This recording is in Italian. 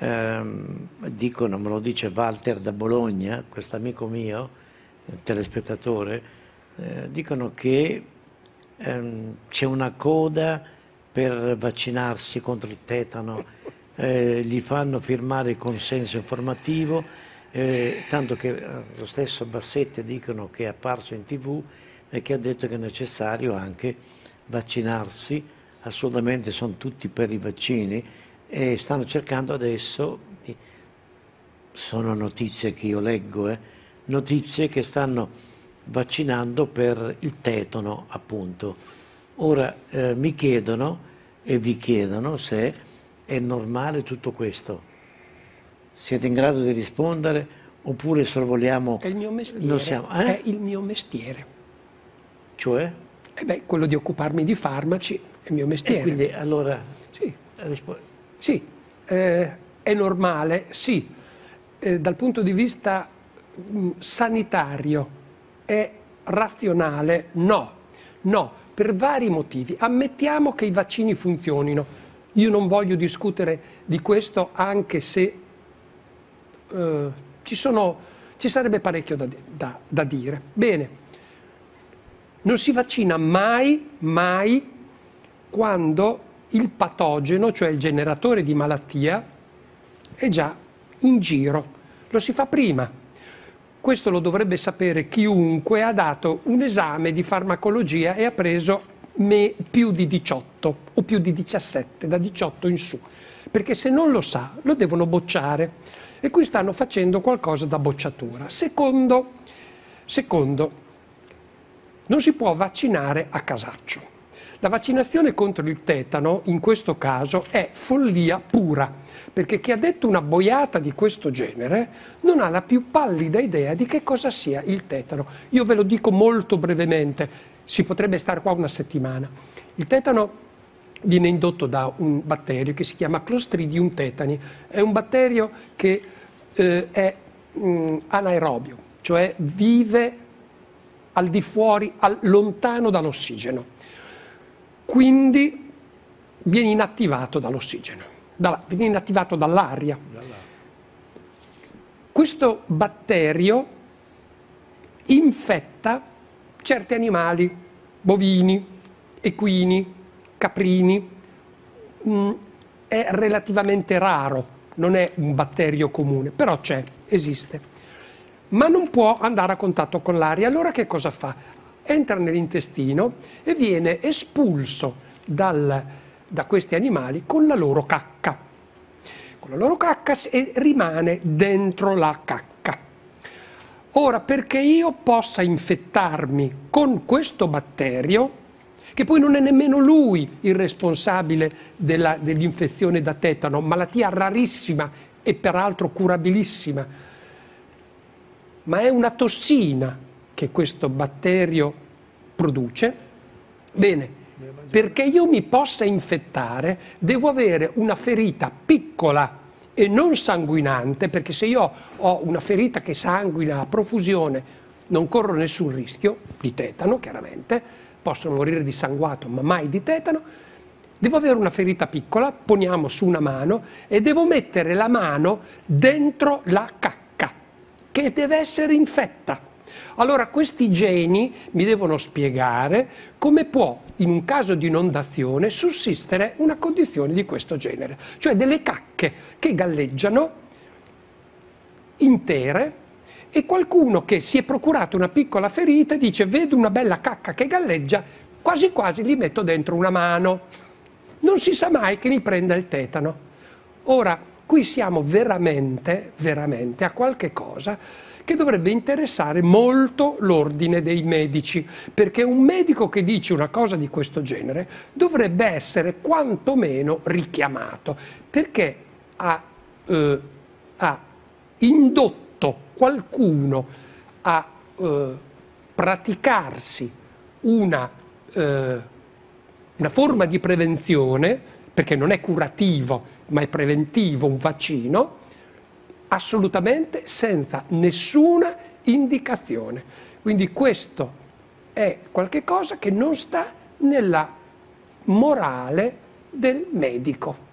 ehm, dicono, me lo dice Walter da Bologna, questo amico mio, telespettatore, eh, dicono che ehm, c'è una coda per vaccinarsi contro il tetano, eh, gli fanno firmare il consenso informativo, eh, tanto che eh, lo stesso Bassetti dicono che è apparso in tv e che ha detto che è necessario anche vaccinarsi, assolutamente sono tutti per i vaccini e stanno cercando adesso, sono notizie che io leggo, eh, notizie che stanno vaccinando per il tetano appunto. Ora eh, mi chiedono e vi chiedono se è normale tutto questo. Siete in grado di rispondere oppure sorvoliamo... È il mio mestiere. Siamo, eh? È il mio mestiere. Cioè? Eh beh, quello di occuparmi di farmaci è il mio mestiere. E quindi allora... Sì, sì eh, è normale, sì. Eh, dal punto di vista mh, mm, sanitario è razionale? No, no, per vari motivi. Ammettiamo che i vaccini funzionino. Io non voglio discutere di questo anche se eh, ci, sono, ci, sarebbe parecchio da, da, da dire. Bene, non si vaccina mai, mai quando il patogeno, cioè il generatore di malattia, è già in giro. Lo si fa prima. Questo lo dovrebbe sapere chiunque ha dato un esame di farmacologia e ha preso me più di 18 o più di 17, da 18 in su. Perché se non lo sa, lo devono bocciare. E qui stanno facendo qualcosa da bocciatura. Secondo, secondo non si può vaccinare a casaccio. La vaccinazione contro il tetano, in questo caso, è follia pura, perché chi ha detto una boiata di questo genere non ha la più pallida idea di che cosa sia il tetano. Io ve lo dico molto brevemente, si potrebbe stare qua una settimana. Il tetano viene indotto da un batterio che si chiama Clostridium tetani. È un batterio che eh, è mh, mm, anaerobio, cioè vive al di fuori, al, lontano dall'ossigeno quindi viene inattivato dall'ossigeno, da, viene inattivato dall'aria. Questo batterio infetta certi animali, bovini, equini, caprini, mm, è relativamente raro, non è un batterio comune, però c'è, esiste. Ma non può andare a contatto con l'aria. Allora che cosa fa? Entra nell'intestino e viene espulso dal, da questi animali con la loro cacca. Con la loro cacca e rimane dentro la cacca. Ora, perché io possa infettarmi con questo batterio, che poi non è nemmeno lui il responsabile dell'infezione da tetano, malattia rarissima e peraltro curabilissima, ma è una tossina che questo batterio produce. Bene, perché io mi possa infettare devo avere una ferita piccola e non sanguinante, perché se io ho una ferita che sanguina a profusione non corro nessun rischio di tetano, chiaramente, posso morire di sanguato, ma mai di tetano. Devo avere una ferita piccola, poniamo su una mano, e devo mettere la mano dentro la cacca, che deve essere infetta. Allora questi geni mi devono spiegare come può in un caso di inondazione sussistere una condizione di questo genere, cioè delle cacche che galleggiano intere e qualcuno che si è procurato una piccola ferita dice vedo una bella cacca che galleggia, quasi quasi gli metto dentro una mano. Non si sa mai che mi prenda il tetano. Ora, qui siamo veramente, veramente a qualche cosa che dovrebbe interessare molto l'ordine dei medici, perché un medico che dice una cosa di questo genere dovrebbe essere quantomeno richiamato, perché ha, eh, ha indotto qualcuno a eh, praticarsi una, eh, una forma di prevenzione, perché non è curativo, ma è preventivo un vaccino, assolutamente senza nessuna indicazione. Quindi questo è qualcosa che non sta nella morale del medico.